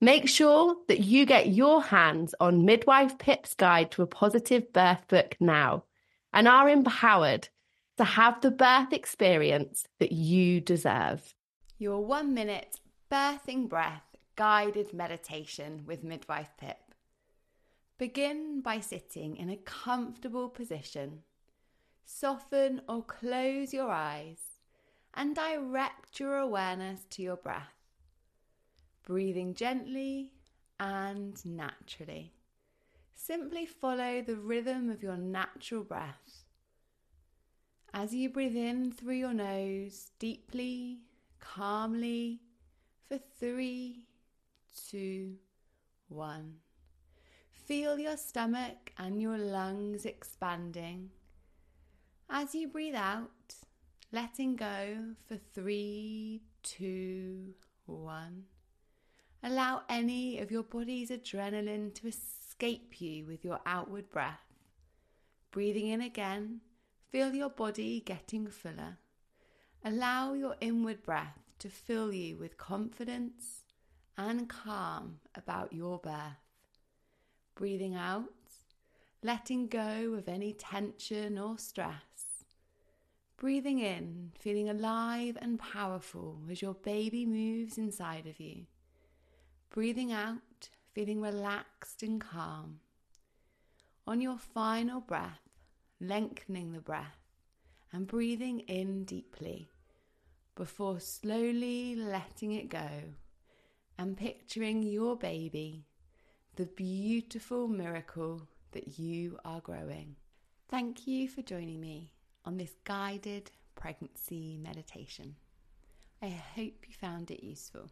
Make sure that you get your hands on Midwife Pip's Guide to a Positive Birth book now and are empowered to have the birth experience that you deserve. Your one minute birthing breath guided meditation with Midwife Pip. Begin by sitting in a comfortable position. Soften or close your eyes and direct your awareness to your breath. Breathing gently and naturally. Simply follow the rhythm of your natural breath. As you breathe in through your nose, deeply, calmly, for three, two, one. Feel your stomach and your lungs expanding. As you breathe out, letting go for three, two, one. Allow any of your body's adrenaline to escape you with your outward breath. Breathing in again, feel your body getting fuller. Allow your inward breath to fill you with confidence and calm about your birth. Breathing out, letting go of any tension or stress. Breathing in, feeling alive and powerful as your baby moves inside of you. Breathing out, feeling relaxed and calm. On your final breath, lengthening the breath and breathing in deeply before slowly letting it go and picturing your baby the beautiful miracle that you are growing. Thank you for joining me on this guided pregnancy meditation. I hope you found it useful.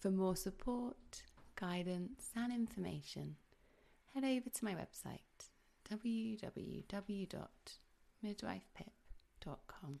For more support, guidance, and information, head over to my website www.midwifepip.com.